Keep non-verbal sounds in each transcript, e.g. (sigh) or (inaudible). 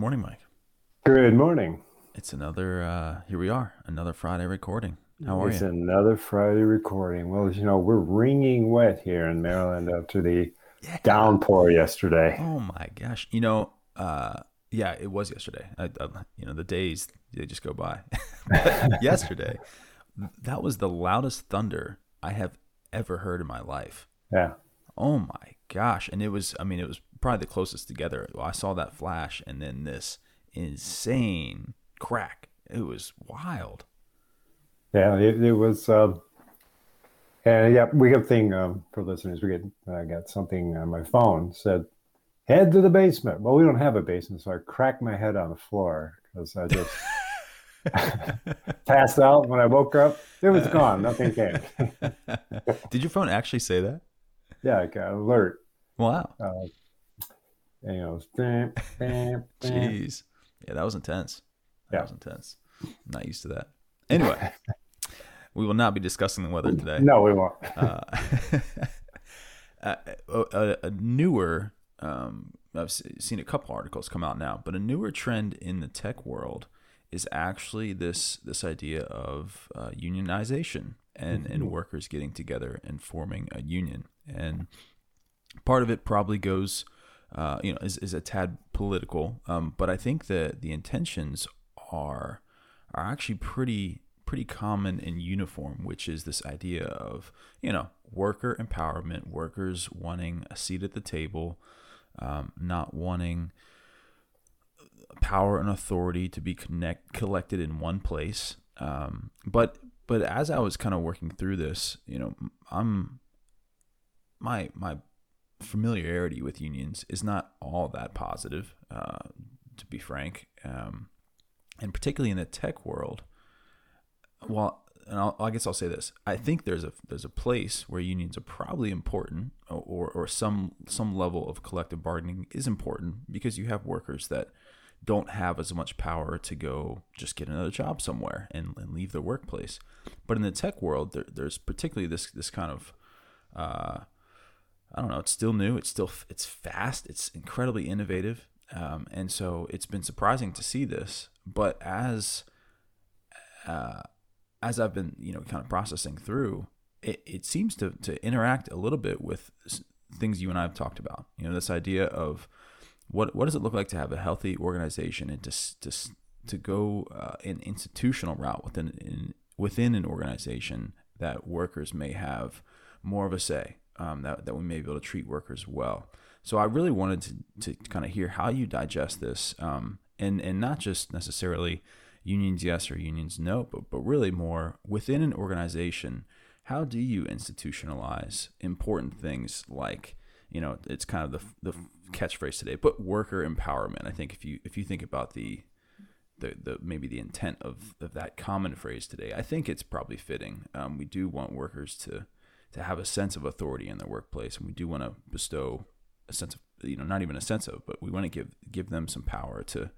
Morning, Mike. Good morning. It's another, uh, here we are, another Friday recording. How are it's you? It's another Friday recording. Well, you know, we're wringing wet here in Maryland after the downpour yesterday. Oh my gosh. You know, uh, yeah, it was yesterday. I, I, you know, the days, they just go by. (laughs) Yesterday, that was the loudest thunder I have ever heard in my life. Yeah. Oh my gosh. And it was, I mean, it was probably the closest together. I saw that flash and then this insane crack. It was wild. Yeah, it, it was. Um, and yeah, we have a thing um, for listeners. We get I got something on my phone said, "Head to the basement." Well, we don't have a basement, so I cracked my head on the floor because I just (laughs) passed out. When I woke up, it was gone. Nothing came. (laughs) Did your phone actually say that? yeah, alert. Wow. Uh, and, you know, bam, bam, bam. Jeez. Yeah, that was intense. That Yeah. was intense. I'm not used to that. Anyway, (laughs) we will not be discussing the weather today. No, we won't. Uh, a, (laughs) a, a newer, um, I've seen a couple articles come out now, but a newer trend in the tech world is actually this this idea of uh, unionization and, and workers getting together and forming a union. And part of it probably goes, uh, you know, is, is a tad political, um, but I think that the intentions are are actually pretty pretty common and uniform, which is this idea of you know worker empowerment, workers wanting a seat at the table, um, not wanting power and authority to be connect collected in one place. Um, but but as I was kind of working through this, you know, I'm my my familiarity with unions is not all that positive, uh, to be frank, um, and particularly in the tech world. Well, and I'll, I guess I'll say this: I think there's a there's a place where unions are probably important, or or some some level of collective bargaining is important because you have workers that don't have as much power to go just get another job somewhere and, and leave their workplace. But in the tech world, there, there's particularly this this kind of uh, I don't know. It's still new. It's still it's fast. It's incredibly innovative, um, and so it's been surprising to see this. But as uh, as I've been you know kind of processing through, it, it seems to to interact a little bit with things you and I have talked about. You know, this idea of what what does it look like to have a healthy organization and to to to go uh, an institutional route within in, within an organization that workers may have more of a say um, that that we may be able to treat workers well. So I really wanted to to kind of hear how you digest this um, and and not just necessarily unions yes or unions no, but but really more within an organization. How do you institutionalize important things like you know it's kind of the the catchphrase today, but worker empowerment. I think if you if you think about the the, the maybe the intent of, of that common phrase today, I think it's probably fitting. Um, we do want workers to to have a sense of authority in their workplace, and we do want to bestow a sense of you know not even a sense of, but we want to give give them some power to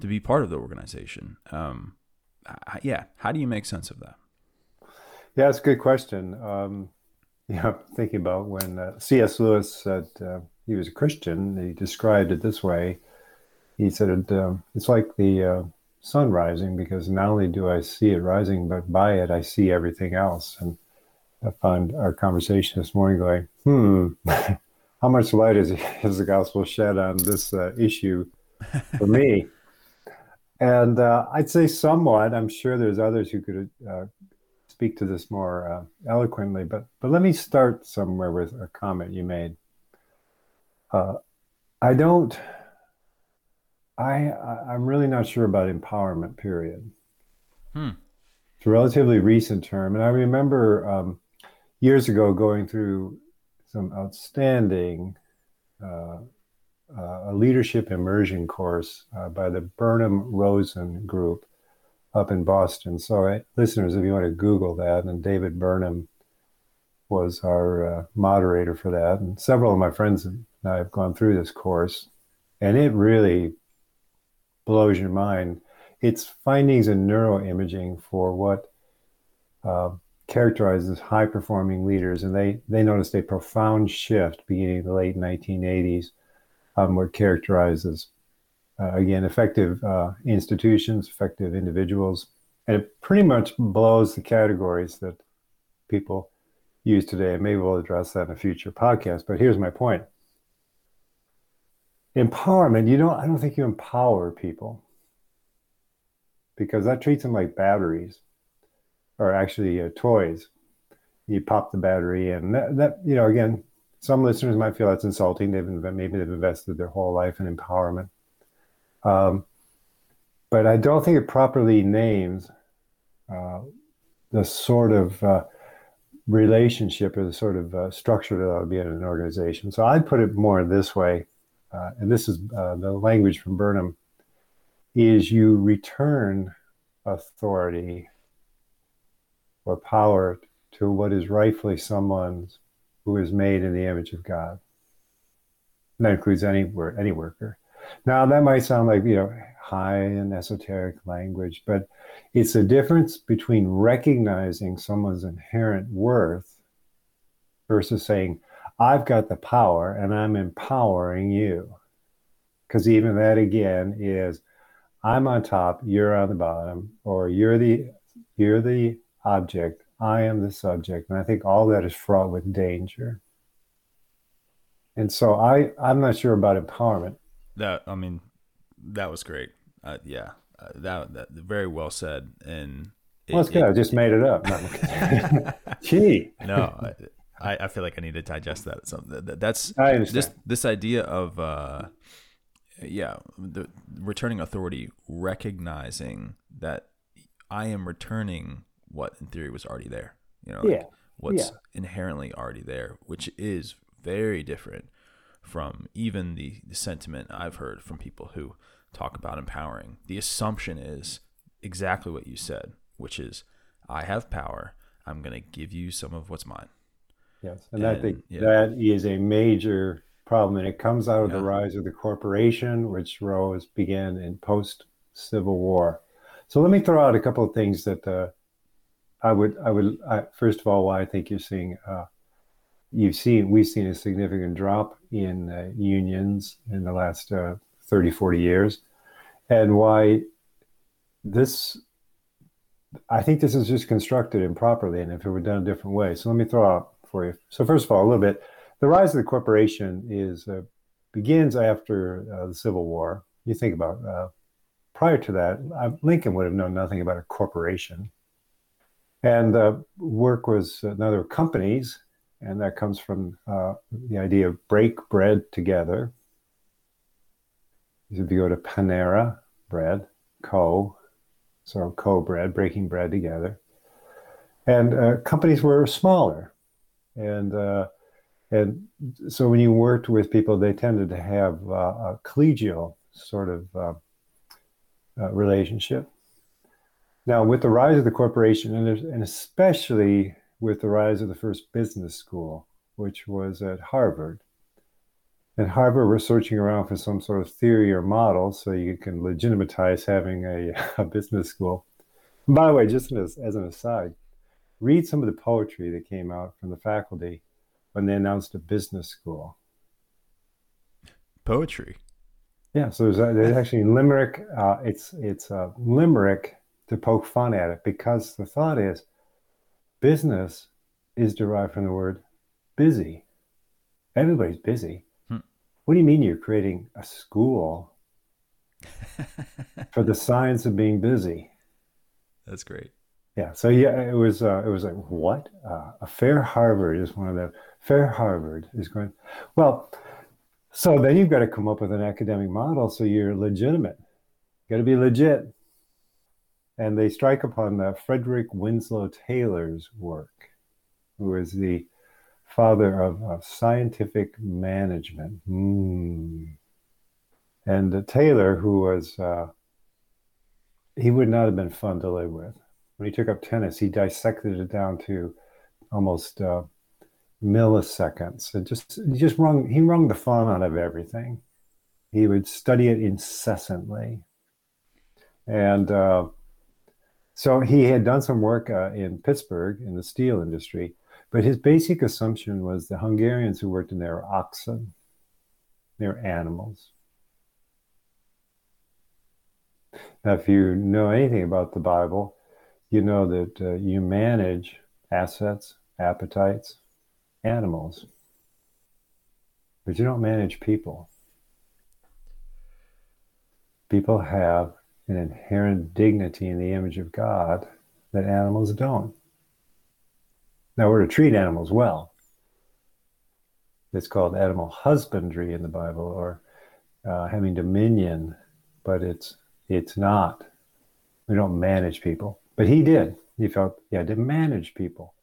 to be part of the organization. Um, I- yeah, how do you make sense of that? Yeah, it's a good question. Um, you know, thinking about when uh, C.S. Lewis said uh, he was a Christian, he described it this way. He said, um, It's like the uh, sun rising because not only do I see it rising, but by it I see everything else. And I found our conversation this morning going, hmm, (laughs) how much light is, is the gospel shed on this uh, issue for me? (laughs) and uh, I'd say somewhat. I'm sure there's others who could uh, speak to this more uh, eloquently, but but let me start somewhere with a comment you made. Uh, I don't. I I- I'm really not sure about empowerment. Period. Hmm. It's a relatively recent term, and I remember um, years ago going through some outstanding uh, uh, a leadership immersion course uh, by the Burnham Rosen Group up in Boston. So, uh, listeners, if you want to Google that, and David Burnham was our uh, moderator for that, and several of my friends and I have gone through this course, and it really blows your mind. It's findings in neuroimaging for what uh, characterizes high performing leaders, and they they noticed a profound shift beginning in the late 1980s um, what characterizes, uh, again, effective uh, institutions, effective individuals. And it pretty much blows the categories that people use today. And maybe we'll address that in a future podcast. But here's my point empowerment, you don't, I don't think you empower people because that treats them like batteries or actually uh, toys. You pop the battery in. that, that, you know, again, some listeners might feel that's insulting. They've maybe they've invested their whole life in empowerment, um, but I don't think it properly names uh, the sort of uh, relationship or the sort of uh, structure that to be in an organization. So I'd put it more this way, uh, and this is uh, the language from Burnham: is you return authority or power to what is rightfully someone's who is made in the image of God. And that includes any any worker. Now that might sound like you know high and esoteric language, but it's a difference between recognizing someone's inherent worth versus saying, I've got the power and I'm empowering you. Because even that again is I'm on top, you're on the bottom, or you're the you're the object, I am the subject. And I think all that is fraught with danger. And so I, I'm not sure about empowerment. That, I mean, that was great. Uh, yeah, uh, that, that very well said. And it, well, it's good. It, I just made it up. (laughs) Gee. no, I, I feel like I need to digest that. So that's this, this idea of, uh, yeah, the returning authority, recognizing that I am returning what in theory was already there. You know, yeah. what's yeah. inherently already there, which is very different from even the, the sentiment I've heard from people who talk about empowering. The assumption is exactly what you said, which is I have power. I'm going to give you some of what's mine. Yes, and, and I think yeah. that is a major problem, and it comes out of yeah. the rise of the corporation, which rose began in post Civil War. So let me throw out a couple of things that uh, I would, I would, I, first of all, why I think you're seeing, uh, you've seen, we've seen a significant drop in uh, unions in the last uh, 30, 40 years, and why this, I think this is just constructed improperly, and if it were done a different way. So let me throw out for you. So first of all, a little bit, the rise of the corporation is uh, begins after uh, the Civil War. You think about uh, prior to that, Lincoln would have known nothing about a corporation and the work was another companies, and that comes from uh, the idea of break bread together. If you go to Panera Bread, Co, so Co bread, breaking bread together. And uh, companies were smaller. And uh, and so when you worked with people, they tended to have uh, a collegial sort of uh, uh, relationship. Now, with the rise of the corporation, and, and especially with the rise of the first business school, which was at Harvard, and Harvard was searching around for some sort of theory or model so you can legitimatize having a, (laughs) a business school. And by the way, just as, as an aside, read some of the poetry that came out from the faculty when they announced a business school. Poetry. Yeah, so there's, a, there's actually limerick. Uh, it's it's a limerick to poke fun at it because the thought is business is derived from the word busy. Everybody's busy. Hmm. What do you mean you're creating a school (laughs) for the science of being busy? That's great. Yeah. So yeah, it was uh, it was like what uh, a fair Harvard is one of the fair Harvard is going. Well, so then you've got to come up with an academic model so you're legitimate. Got to be legit and they strike upon the Frederick Winslow Taylor's work, who is the father of, of scientific management. Mm. And uh, Taylor, who was, uh, he would not have been fun to live with. When he took up tennis, he dissected it down to almost uh, milliseconds. It just, he just wrung, he wrung the fun out of everything. He would study it incessantly. And uh, so he had done some work uh, in Pittsburgh in the steel industry, but his basic assumption was the Hungarians who worked in there were oxen, they're animals. Now, if you know anything about the Bible, you know that uh, you manage assets, appetites, animals, but you don't manage people. People have an inherent dignity in the image of God that animals don't. Now we're to treat animals well. It's called animal husbandry in the Bible or uh, having dominion, but it's it's not. We don't manage people. But he did. He felt he had to manage people.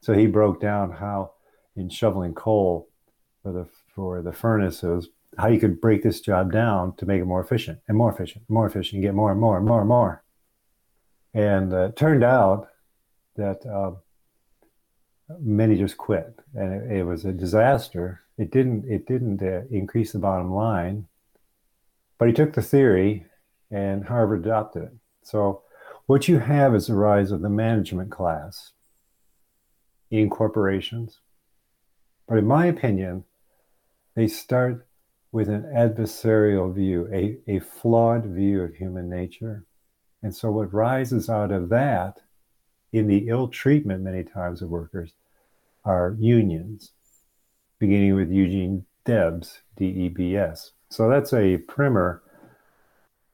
So he broke down how in shoveling coal for the for the furnaces, how you could break this job down to make it more efficient and more efficient, more efficient, get more and more and more and more. And uh, it turned out that uh, many just quit, and it, it, was a disaster. It didn't it didn't uh, increase the bottom line, but he took the theory, and Harvard adopted it. So what you have is the rise of the management class in corporations. But in my opinion, they start with an adversarial view, a, a flawed view of human nature. And so, what rises out of that in the ill treatment, many times, of workers are unions, beginning with Eugene Debs, D E B S. So, that's a primer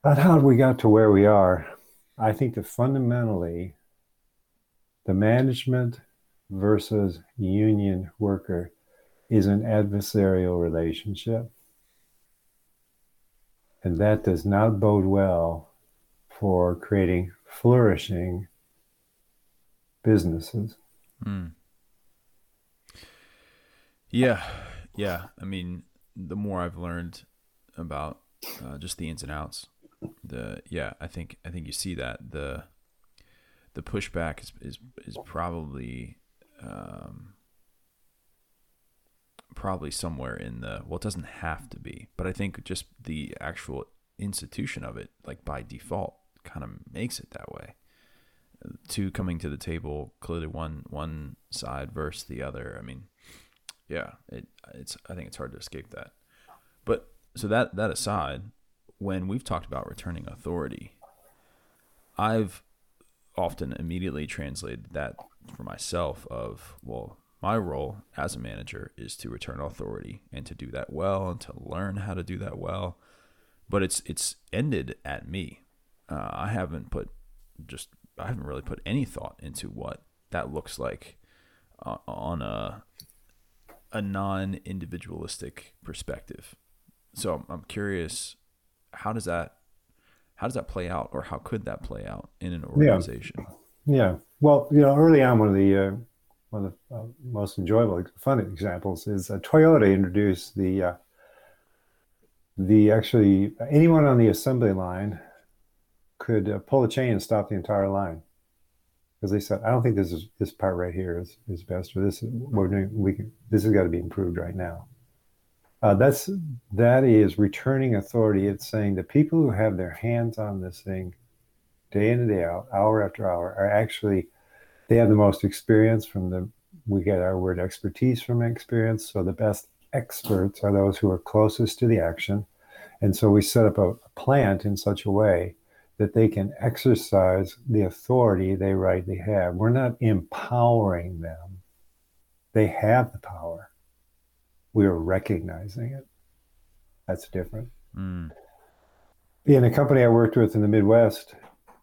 on how we got to where we are. I think that fundamentally, the management versus union worker is an adversarial relationship. And that does not bode well for creating flourishing businesses. Mm. Yeah. Yeah. I mean, the more I've learned about uh, just the ins and outs, the, yeah, I think, I think you see that the, the pushback is, is, is probably, um, probably somewhere in the well it doesn't have to be but i think just the actual institution of it like by default kind of makes it that way. Two coming to the table clearly one one side versus the other. I mean yeah it it's i think it's hard to escape that. But so that that aside when we've talked about returning authority i've often immediately translated that for myself of well my role as a manager is to return authority and to do that well and to learn how to do that well. But it's it's ended at me. Uh, I haven't put just I haven't really put any thought into what that looks like uh, on a a non-individualistic perspective. So I'm curious, how does that how does that play out, or how could that play out in an organization? Yeah. yeah. Well, you know, early on, one of the uh, one of the uh, most enjoyable, fun examples is uh, Toyota introduced the uh, the actually anyone on the assembly line could uh, pull a chain and stop the entire line because they said, I don't think this is this part right here is, is best, or this we're doing we can this has got to be improved right now. Uh, that's that is returning authority. It's saying the people who have their hands on this thing day in and day out, hour after hour, are actually they have the most experience from the we get our word expertise from experience. So the best experts are those who are closest to the action. And so we set up a, a plant in such a way that they can exercise the authority they rightly have. We're not empowering them. They have the power. We are recognizing it. That's different. Mm. in a company i worked with in the midwest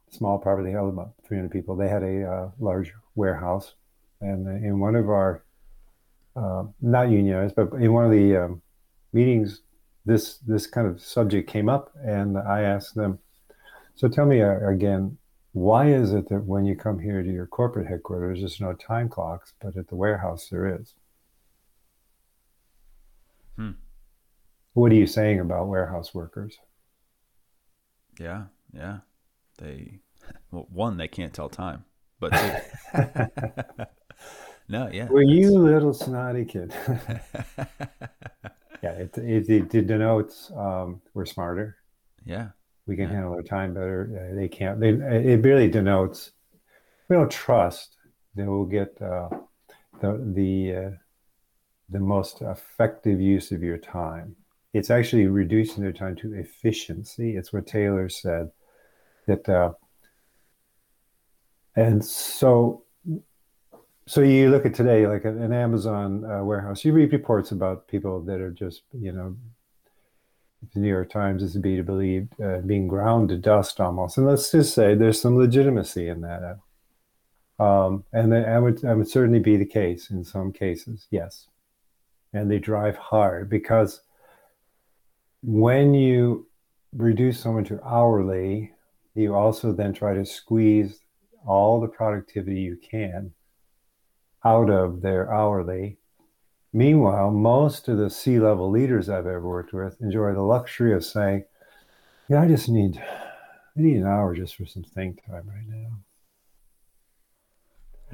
small property held about 300 people. They had a uh, large warehouse, and in one of our uh, not unionized, but in one of the um, meetings, this this kind of subject came up, and I asked them. So tell me uh, again, why is it that when you come here to your corporate headquarters, there's no time clocks, but at the warehouse there is? Hmm. What are you saying about warehouse workers? Yeah, yeah. They well, one they can't tell time, but (laughs) no, yeah. Were you little snotty kid? (laughs) yeah, it, it, it denotes um, we're smarter. Yeah, we can yeah. handle our time better. Uh, they can't. They, it really denotes we don't trust they will get uh, the the uh, the most effective use of your time. It's actually reducing their time to efficiency. It's what Taylor said that, uh, and so so you look at today, like an Amazon uh, warehouse, you read reports about people that are just, you know, the New York Times is to be believed, uh, being ground to dust almost. And let's just say there's some legitimacy in that. Um, and that would, that would certainly be the case in some cases, yes. And they drive hard because when you reduce someone to hourly, you also then try to squeeze all the productivity you can out of their hourly. Meanwhile, most of the C level leaders I've ever worked with enjoy the luxury of saying, Yeah, I just need I need an hour just for some think time right now.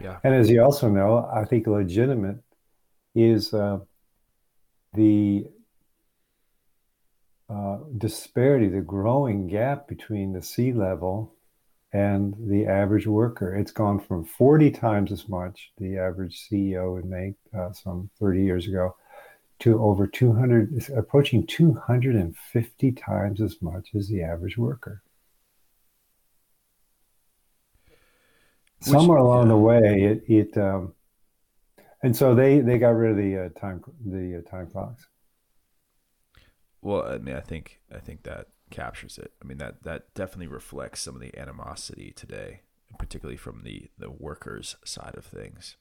Yeah. And as you also know, I think legitimate is uh, the uh, disparity, the growing gap between the C level and the average worker. It's gone from 40 times as much the average CEO would make uh, some 30 years ago to over 200, approaching 250 times as much as the average worker. Which, Somewhere along yeah. the way, it, it um, and so they, they got rid of the uh, time the uh, time clocks. Well, I mean, I think I think that captures it. I mean that that definitely reflects some of the animosity today, particularly from the the workers side of things,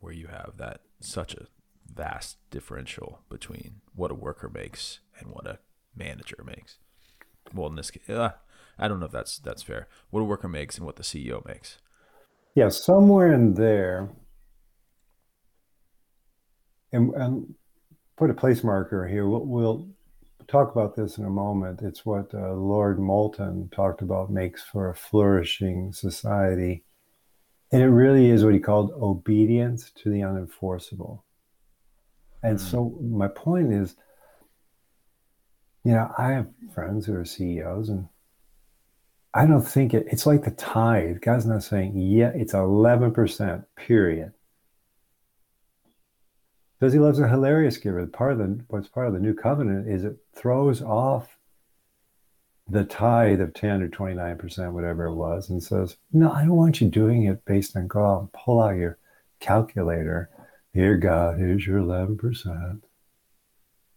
where you have that such a vast differential between what a worker makes and what a manager makes. Well, in this case, uh, I don't know if that's that's fair. What a worker makes and what the CEO makes. Yeah, somewhere in there, and, and put a place marker here. We'll, we'll talk about this in a moment. It's what uh, Lord Moulton talked about makes for a flourishing society. And it really is what he called obedience to the unenforceable. And mm. so my point is, you know, I have friends who are CEOs and I don't think it, it's like the tithe. God's not saying, yeah, it's 11%, period. Because he loves a hilarious giver. Part of the what's part of the new covenant is it throws off the tithe of 10 or 29%, whatever it was, and says, No, I don't want you doing it based on God. Pull out your calculator. Here, God, here's your 11%.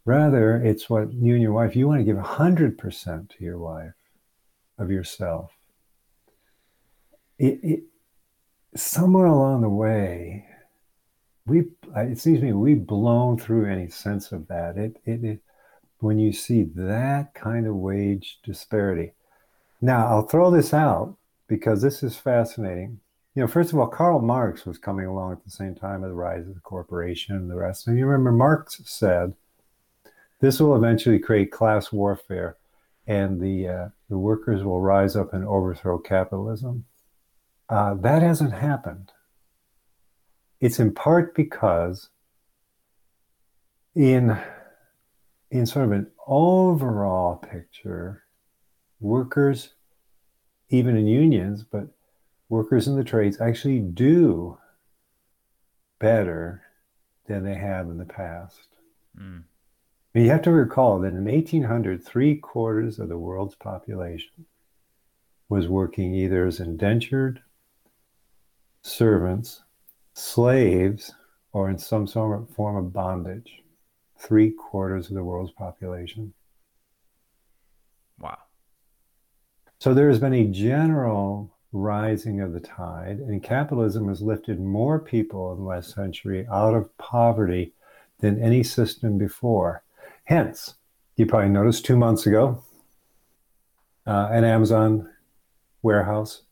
Rather, it's what you and your wife, you want to give 100% to your wife of yourself. It, it, somewhere along the way, we it seems to me we've blown through any sense of that. It, it, it when you see that kind of wage disparity. Now I'll throw this out because this is fascinating. You know, first of all, Karl Marx was coming along at the same time as the rise of the corporation and the rest. And you remember Marx said, "This will eventually create class warfare, and the uh, the workers will rise up and overthrow capitalism." Uh, that hasn't happened. It's in part because in in sort of an overall picture, workers, even in unions, but workers in the trades actually do better than they have in the past. Mm. you have to recall that in 1800, three quarters of the world's population was working either as indentured servants slaves or in some form of bondage. Three quarters of the world's population. Wow. So there has been a general rising of the tide, and capitalism has lifted more people in the last century out of poverty than any system before. Hence, you probably noticed two months ago, uh, an Amazon warehouse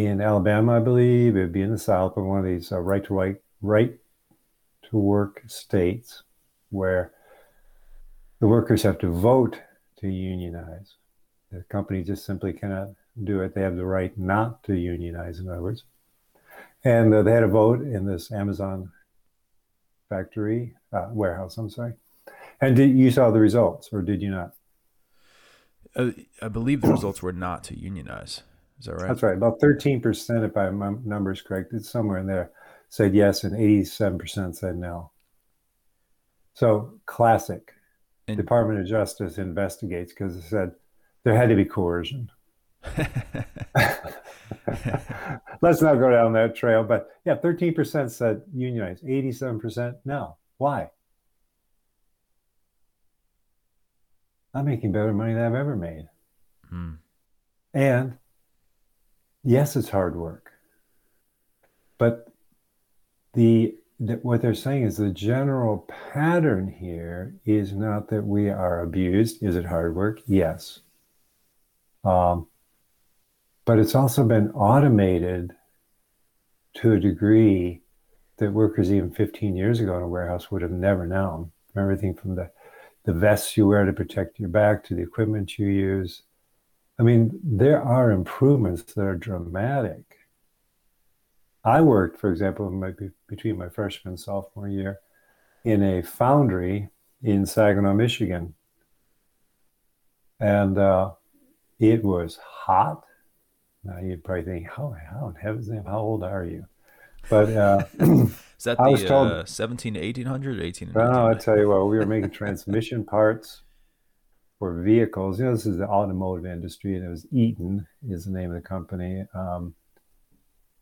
in Alabama, I believe. It would be in the South, but one of these uh, right to right, right to work states. where the workers have to vote to unionize. The company just simply cannot do it. They have the right not to unionize, in other words. And uh, they had a vote in this Amazon factory, uh, warehouse, I'm sorry. And did, you saw the results, or did you not? Uh, I believe the results were not to unionize. Is that right? That's right. About 13%, if my numbers correct, it's somewhere in there, said yes, and 87% said no. So classic. And, Department of Justice investigates because it said there had to be coercion. (laughs) (laughs) Let's not go down that trail. But yeah, 13% said unionize, 87% no. Why? I'm making better money than I've ever made. Hmm. And yes, it's hard work. But the, what they're saying is the general pattern here is not that we are abused. Is it hard work? Yes. Um, but it's also been automated to a degree that workers even 15 years ago in a warehouse would have never known. Everything from the, the vests you wear to protect your back to the equipment you use. I mean, there are improvements that are dramatic. I worked, for example, my, between my freshman and sophomore year in a foundry in Saginaw, Michigan. And uh, it was hot now you'd probably think, how, how in heaven's name, how old are you? But uh, (laughs) is that the told, uh, 17 to 1800 18 no, I tell you what, we were making transmission parts for vehicles. You know, this is the automotive industry, and it was Eaton is the name of the company. Um,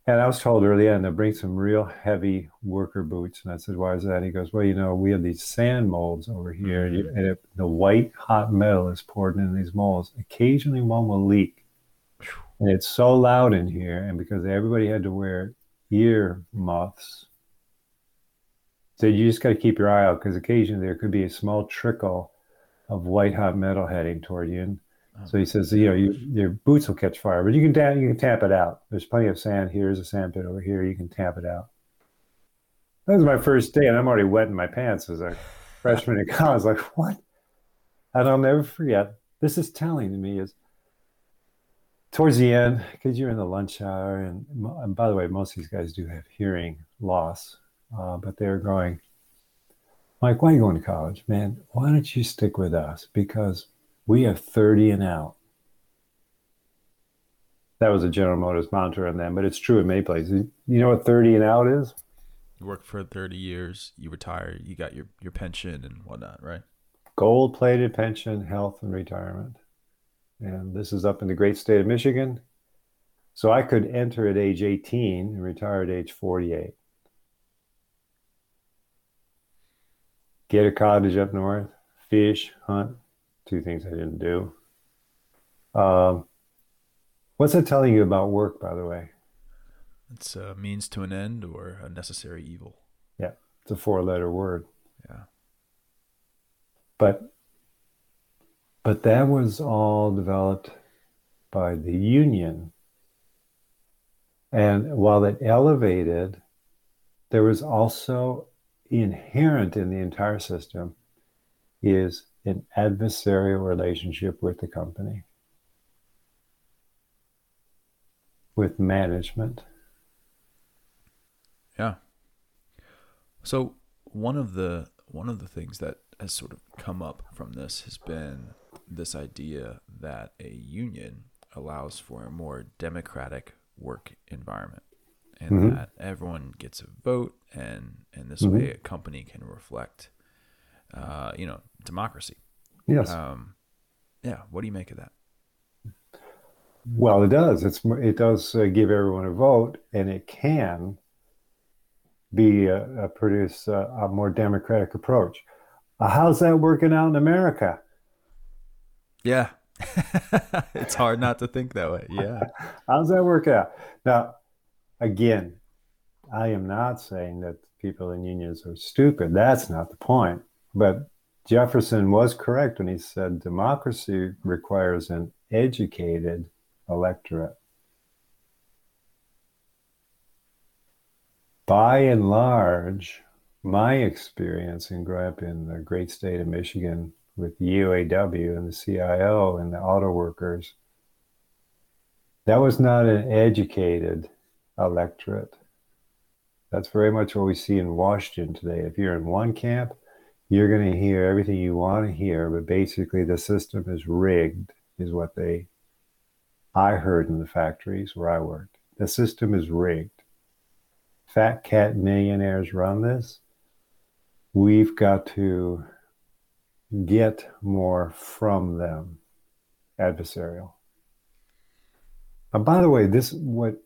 and I was told early on to bring some real heavy worker boots. And I said, why is that? He goes, well, you know, we have these sand molds over here, and it, the white hot metal is poured in these molds. Occasionally one will leak. And it's so loud in here, and because everybody had to wear ear muffs, so you just got to keep your eye out because occasionally there could be a small trickle of white hot metal heading toward you. And oh. so he says, you know, you, your boots will catch fire, but you can tap, you can tap it out. There's plenty of sand. Here's a sand pit over here. You can tap it out. That was my first day, and I'm already wet in my pants as a freshman in college. Like, what? And I'll never forget. This is telling to me is towards the end, because you're in the lunch hour, and, and, by the way, most of these guys do have hearing loss, uh, but they're going, Mike, why are you going to college? Man, why don't you stick with us? Because we have 30 and out. That was a General Motors mantra on them, but it's true in many places. You know what 30 and out is? You work for 30 years, you retire, you got your, your pension and whatnot, right? Gold plated pension, health, and retirement and this is up in the great state of Michigan. So I could enter at age 18 and retire at age 48. Get a cottage up north, fish, hunt, two things I didn't do. Um, what's that telling you about work, by the way? It's a means to an end or a necessary evil. Yeah, it's a four letter word. Yeah. But but that was all developed by the union. And while it elevated, there was also inherent in the entire system is an adversarial relationship with the company, with management. Yeah. So one of the one of the things that has sort of come up from this has been this idea that a union allows for a more democratic work environment and mm-hmm. that everyone gets a vote and and this mm-hmm. way a company can reflect uh, you know democracy yes um, yeah what do you make of that well it does it's it does uh, give everyone a vote and it can be uh, uh produce a more democratic approach uh, how's that working out in america yeah. (laughs) it's hard not to think that way. Yeah. (laughs) How's that work out? Now, again, I am not saying that people in unions are stupid. That's not the point. But Jefferson was correct when he said democracy requires an educated electorate. By and large, my experience in growing up in the great state of Michigan with the UAW and the CIO and the auto workers, that was not an educated electorate. That's very much what we see in Washington today. If you're in one camp, you're going to hear everything you want to hear, but basically the system is rigged, is what they, I heard in the factories where I worked. The system is rigged. Fat cat millionaires run this. We've got to get more from them adversarial. And by the way, this what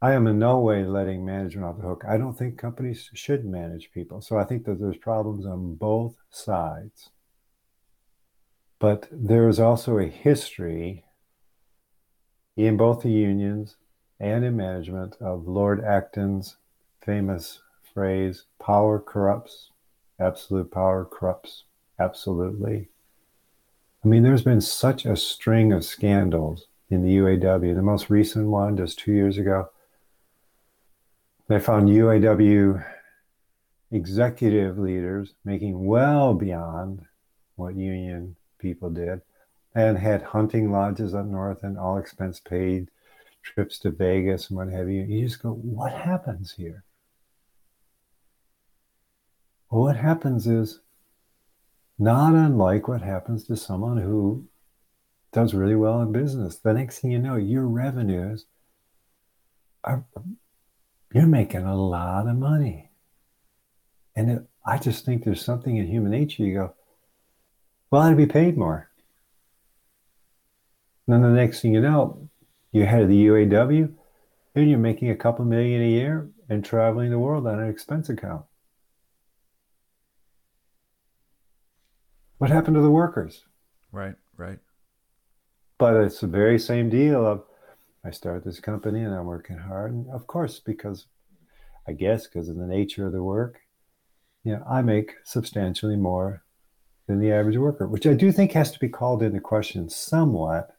I am in no way letting management off the hook. I don't think companies should manage people. So I think that there's problems on both sides. But there is also a history in both the unions and in management of Lord Acton's famous phrase power corrupts, absolute power corrupts absolutely. I mean, there's been such a string of scandals in the UAW. The most recent one, just two years ago, they found UAW executive leaders making well beyond what union people did and had hunting lodges up north and all expense paid trips to Vegas and what have you. You just go, what happens here? Well, what happens is not unlike what happens to someone who does really well in business. The next thing you know, your revenues are you're making a lot of money. And it, I just think there's something in human nature. You go, well, I'd be paid more. And then the next thing you know, you're head of the UAW and you're making a couple million a year and traveling the world on an expense account. What happened to the workers? Right, right. But it's the very same deal of I start this company and I'm working hard. And of course, because I guess because of the nature of the work, you know, I make substantially more than the average worker, which I do think has to be called into question somewhat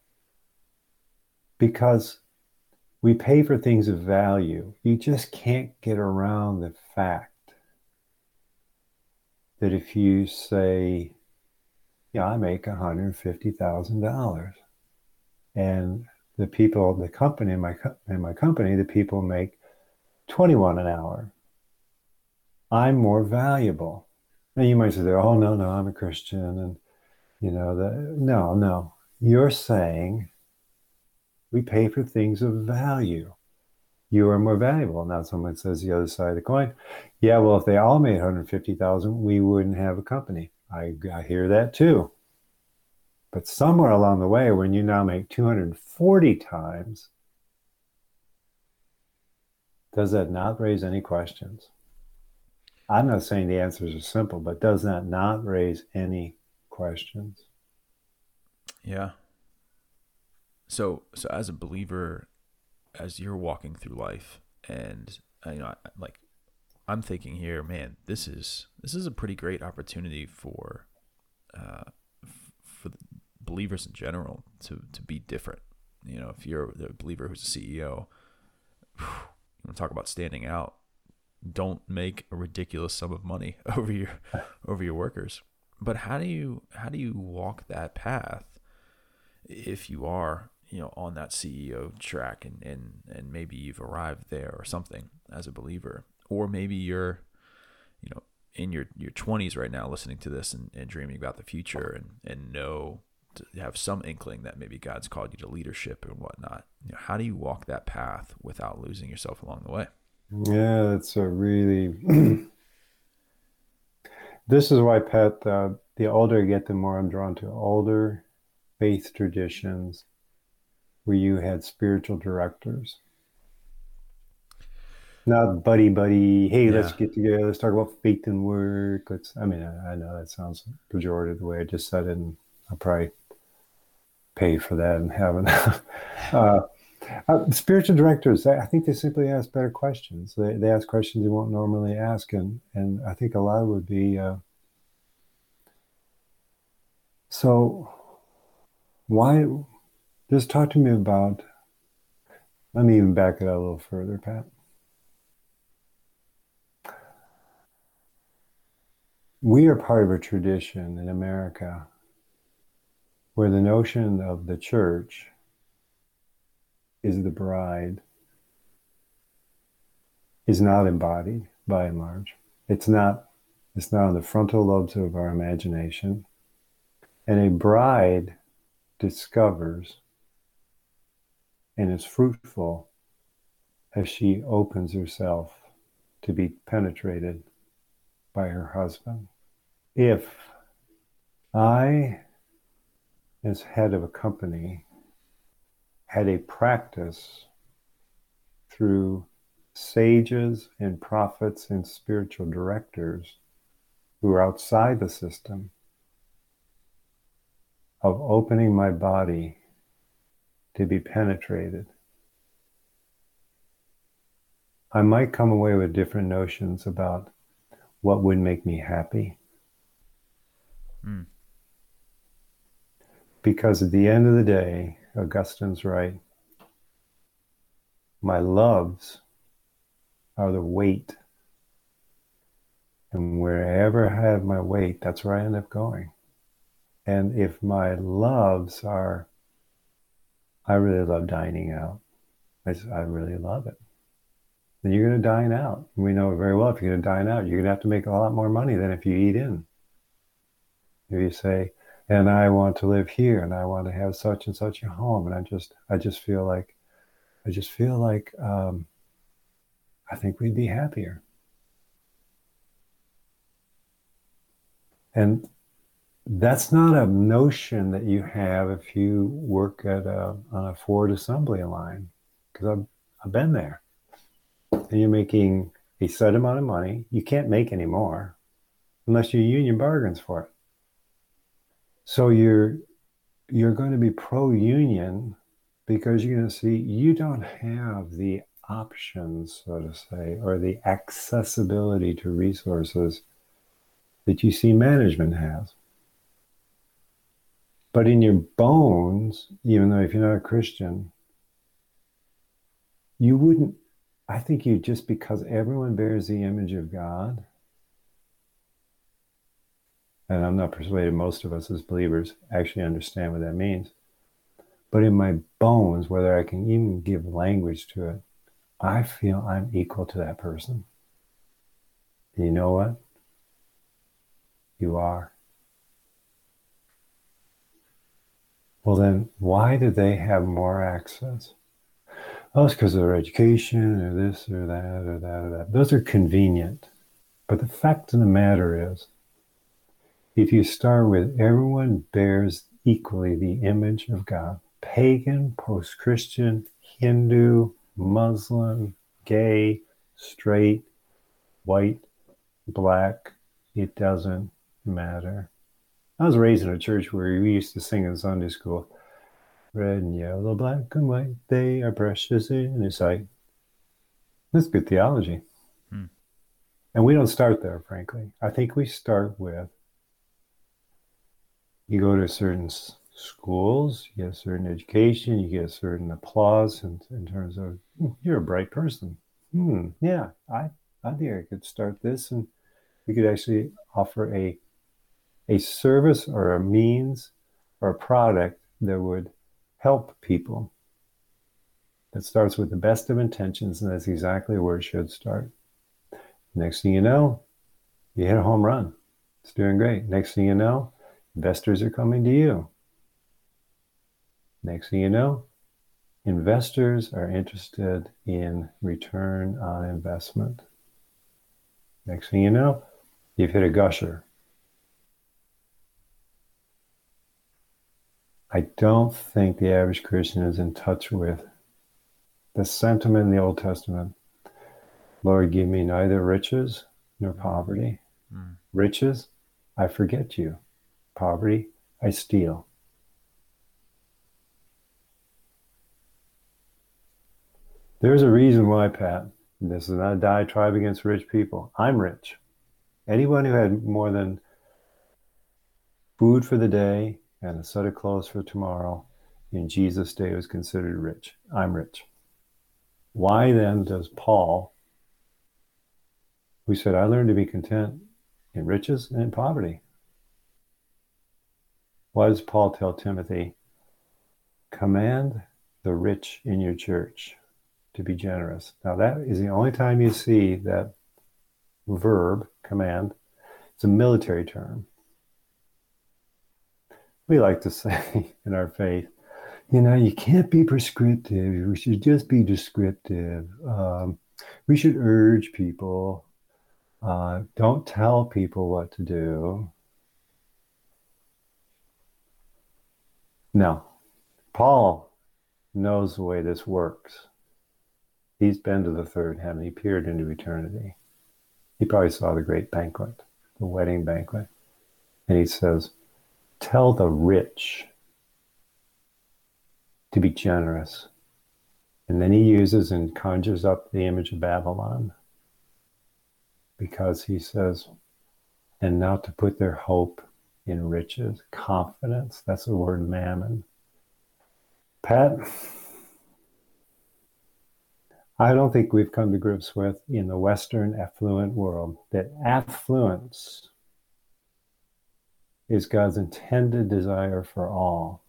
because we pay for things of value. You just can't get around the fact that if you say, yeah, I make $150,000 and the people, the company in my in my company, the people make 21 an hour. I'm more valuable. Now you might say, "There, "Oh no, no, I'm a Christian," and you know that. No, no, you're saying we pay for things of value. You are more valuable. Now someone says the other side of the coin. Yeah, well, if they all made 150,000, we wouldn't have a company. I, I hear that too. But somewhere along the way, when you now make 240 times, does that not raise any questions? I'm not saying the answers are simple, but does that not raise any questions? Yeah. So, so as a believer, as you're walking through life, and you know, like, I'm thinking here, man, this is this is a pretty great opportunity for, uh, believers in general to to be different. You know, if you're a believer who's a CEO, you want to talk about standing out. Don't make a ridiculous sum of money (laughs) over your (laughs) over your workers. But how do you how do you walk that path if you are you know on that CEO track and and and maybe you've arrived there or something as a believer or maybe you're you know in your your 20s right now listening to this and, and dreaming about the future and and know have some inkling that maybe God's called you to leadership and whatnot. You know, how do you walk that path without losing yourself along the way? Yeah, that's a really. (clears throat) this is why, Pat, uh, the older I get, the more I'm drawn to older faith traditions where you had spiritual directors. Not buddy buddy. Hey, yeah. let's get together. Let's talk about faith and work. Let's. I mean, I, I know that sounds pejorative the way I just said it, and I'll probably pay for that in heaven. (laughs) uh, uh, spiritual directors, I think they simply ask better questions. They, they ask questions you won't normally ask, and and I think a lot would be. Uh, so, why? Just talk to me about. Let me even back it up a little further, Pat. we are part of a tradition in America where the notion of the church is the bride is not embodied by and large. It's not it's not on the frontal lobes of our imagination. And a bride discovers and is fruitful as she opens herself to be penetrated by her husband. If I, as head of a company, had a practice through sages and prophets and spiritual directors who are outside the system of opening my body to be penetrated. I might come away with different notions about what would make me happy. Mm. Because at the end of the day, Augustine's right. My loves are the weight. And wherever I have my weight, that's where I end up going. And if my loves are, I really love dining out. I, I really love it. Then you're going to dine out. We know it very well if you're going to dine out, you're going to have to make a lot more money than if you eat in. If you say, and I want to live here and I want to have such and such a home, and I just, I just feel like, I just feel like, um, I think we'd be happier. And that's not a notion that you have if you work at a, on a Ford assembly line, because I've, I've been there. And you're making a set amount of money. You can't make any more unless you union bargains for it. So you're you're going to be pro-union because you're going to see you don't have the options, so to say, or the accessibility to resources that you see management has. But in your bones, even though if you're not a Christian, you wouldn't, I think you just because everyone bears the image of God, and I'm not persuaded most of us as believers actually understand what that means. But in my bones, whether I can even give language to it, I feel I'm equal to that person. And you know what? You are. Well, then, why do they have more access? Oh, it's because of their education or this or that or that or that. Those are convenient. But the fact of the matter is, if you start with everyone bears equally the image of God, pagan, post Christian, Hindu, Muslim, gay, straight, white, black, it doesn't matter. I was raised in a church where we used to sing in Sunday school red and yellow, black and white, they are precious in his sight. That's good theology. Hmm. And we don't start there, frankly. I think we start with you go to certain schools, you get a certain education, you get a certain applause in, in terms of hmm, you're a bright person. Hmm, yeah, I I think I could start this, and we could actually offer a a service or a means or a product that would help people. That starts with the best of intentions, and that's exactly where it should start. Next thing you know, you hit a home run. It's doing great. Next thing you know, investors are coming to you. Next thing you know, investors are interested in return on investment. Next thing you know, you've hit a gusher. I don't think the average Christian is in touch with the sentiment in the Old Testament Lord, give me neither riches nor poverty. Mm. Riches, I forget you. Poverty, I steal. There's a reason why, Pat. This is not a diatribe against rich people. I'm rich. Anyone who had more than food for the day and a set of clothes for tomorrow in Jesus' day was considered rich. I'm rich. Why then does Paul, who said, I learned to be content in riches and in poverty. Why does Paul tell Timothy, command the rich in your church to be generous? Now, that is the only time you see that verb, command. It's a military term. We like to (laughs) say in our faith, you know, you can't be prescriptive. We should just be descriptive. Um, we should urge people. Uh, don't tell people what to do. No. Paul knows the way this works. He's been to the third heaven. He peered into eternity. He probably saw the great banquet, the wedding banquet. And he says, Tell the rich to be generous. And then he uses and conjures up the image of Babylon because he says, and now to put their hope in riches, confidence. That's the word mammon. Pat, I don't think we've come to grips with in the Western affluent world that affluence is God's intended desire for all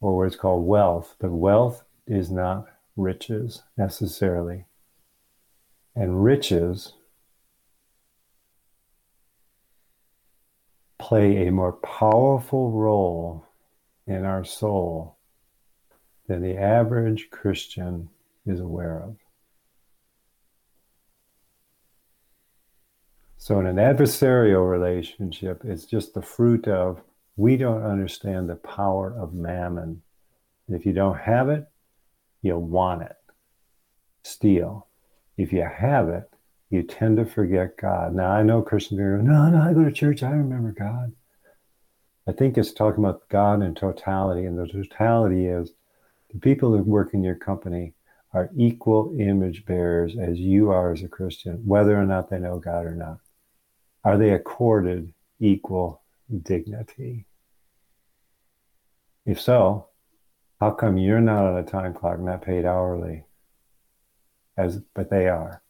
or what is called wealth, but wealth is not riches necessarily. And riches play a more powerful role in our soul than the average Christian is aware of. So, in an adversarial relationship, it's just the fruit of we don't understand the power of mammon. If you don't have it, you'll want it. Steal. If you have it, you tend to forget God. Now, I know Christians go, no, no, I go to church, I remember God. I think it's talking about God in totality, and the totality is the people that work in your company are equal image bearers as you are as a Christian, whether or not they know God or not. Are they accorded equal dignity? If so, how come you're not on a time clock, not paid hourly? As but they are.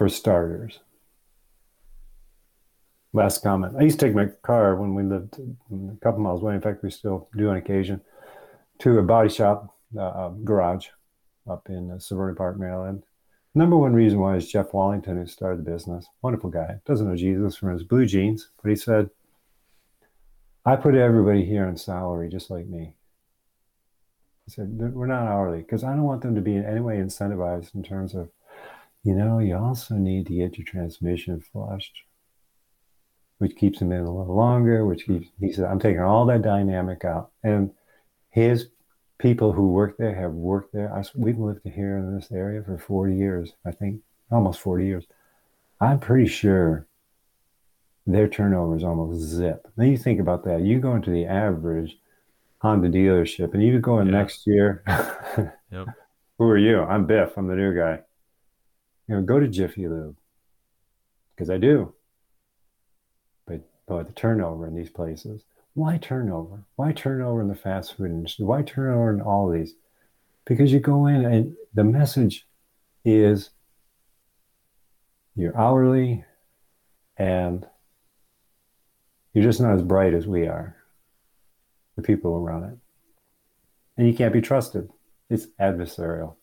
For starters. Last comment. I used to take my car when we lived a couple miles away. In fact, we still do on occasion to a body shop uh, garage up in uh, Severna Park, Maryland. Number one reason why is Jeff Wallington, who started the business. Wonderful guy. Doesn't know Jesus from his blue jeans, but he said, I put everybody here on salary just like me. I said, we're not hourly because I don't want them to be in any way incentivized in terms of, you know, you also need to get your transmission flushed, which keeps them in a little longer, which keeps, he said, I'm taking all that dynamic out. And his people who work there have worked there. I, we've lived here in this area for 40 years, I think, almost 40 years. I'm pretty sure their turnover is almost zip. Then you think about that. You go into the average Honda dealership, and you go in yeah. next year. yep. (laughs) Who are you? I'm Biff. I'm the new guy. You know, go to Jiffy Lube because I do. But but the turnover in these places. Why turnover? Why turnover in the fast food industry? Why turnover in all these? Because you go in and the message is you're hourly and you're just not as bright as we are, the people around it. And you can't be trusted. It's adversarial.